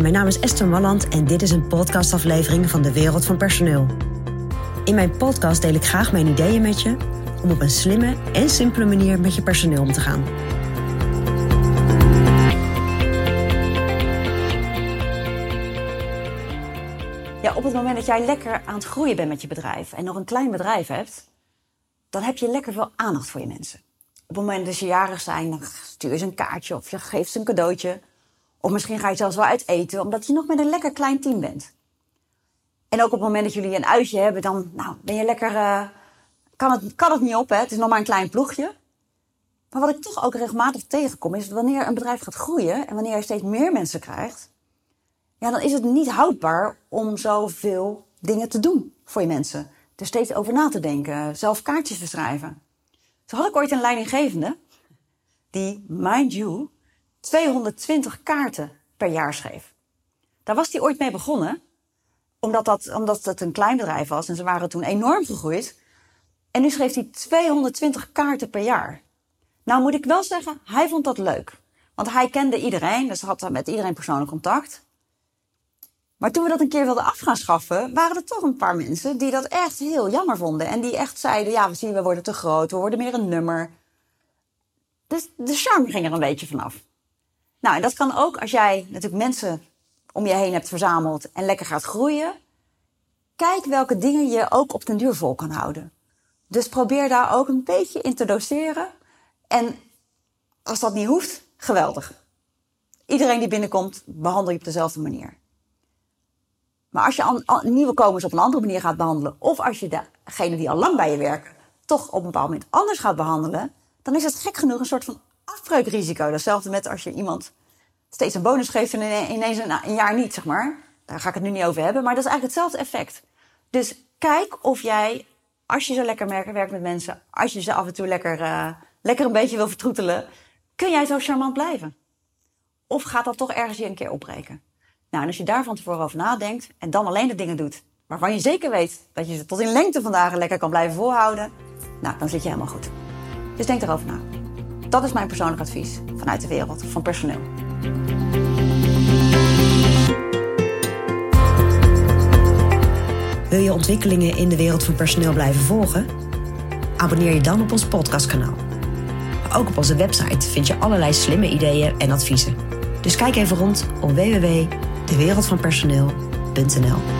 Mijn naam is Esther Malland en dit is een podcastaflevering van de Wereld van Personeel. In mijn podcast deel ik graag mijn ideeën met je om op een slimme en simpele manier met je personeel om te gaan. Ja, op het moment dat jij lekker aan het groeien bent met je bedrijf en nog een klein bedrijf hebt, dan heb je lekker veel aandacht voor je mensen. Op het moment dat ze jarig zijn, dan stuur je ze een kaartje of je geeft ze een cadeautje. Of misschien ga je zelfs wel uit eten, omdat je nog met een lekker klein team bent. En ook op het moment dat jullie een uitje hebben, dan nou, ben je lekker. Uh, kan, het, kan het niet op, hè? Het is nog maar een klein ploegje. Maar wat ik toch ook regelmatig tegenkom, is dat wanneer een bedrijf gaat groeien en wanneer je steeds meer mensen krijgt, ja, dan is het niet houdbaar om zoveel dingen te doen voor je mensen. Er steeds over na te denken, zelf kaartjes te schrijven. Zo had ik ooit een leidinggevende die, mind you, 220 kaarten per jaar schreef. Daar was hij ooit mee begonnen, omdat, dat, omdat het een klein bedrijf was en ze waren toen enorm gegroeid. En nu schreef hij 220 kaarten per jaar. Nou moet ik wel zeggen, hij vond dat leuk. Want hij kende iedereen, dus had met iedereen persoonlijk contact. Maar toen we dat een keer wilden af gaan schaffen, waren er toch een paar mensen die dat echt heel jammer vonden. En die echt zeiden, ja, we zien, we worden te groot, we worden meer een nummer. Dus de charme ging er een beetje vanaf. Nou, en dat kan ook als jij natuurlijk mensen om je heen hebt verzameld en lekker gaat groeien. Kijk welke dingen je ook op den duur vol kan houden. Dus probeer daar ook een beetje in te doseren. En als dat niet hoeft, geweldig. Iedereen die binnenkomt, behandel je op dezelfde manier. Maar als je nieuwe komers op een andere manier gaat behandelen, of als je degene die al lang bij je werken, toch op een bepaald moment anders gaat behandelen, dan is het gek genoeg een soort van afbreukrisico. Hetzelfde met als je iemand steeds een bonus geeft en ineens een, een jaar niet, zeg maar. Daar ga ik het nu niet over hebben, maar dat is eigenlijk hetzelfde effect. Dus kijk of jij, als je zo lekker werkt met mensen, als je ze af en toe lekker, uh, lekker een beetje wil vertroetelen, kun jij zo charmant blijven? Of gaat dat toch ergens je een keer opbreken? Nou, en als je daar van tevoren over nadenkt en dan alleen de dingen doet waarvan je zeker weet dat je ze tot in lengte van dagen lekker kan blijven volhouden, nou, dan zit je helemaal goed. Dus denk erover na. Dat is mijn persoonlijk advies vanuit de wereld van personeel. Wil je ontwikkelingen in de wereld van personeel blijven volgen? Abonneer je dan op ons podcastkanaal. Ook op onze website vind je allerlei slimme ideeën en adviezen. Dus kijk even rond op www.dewereldvanpersoneel.nl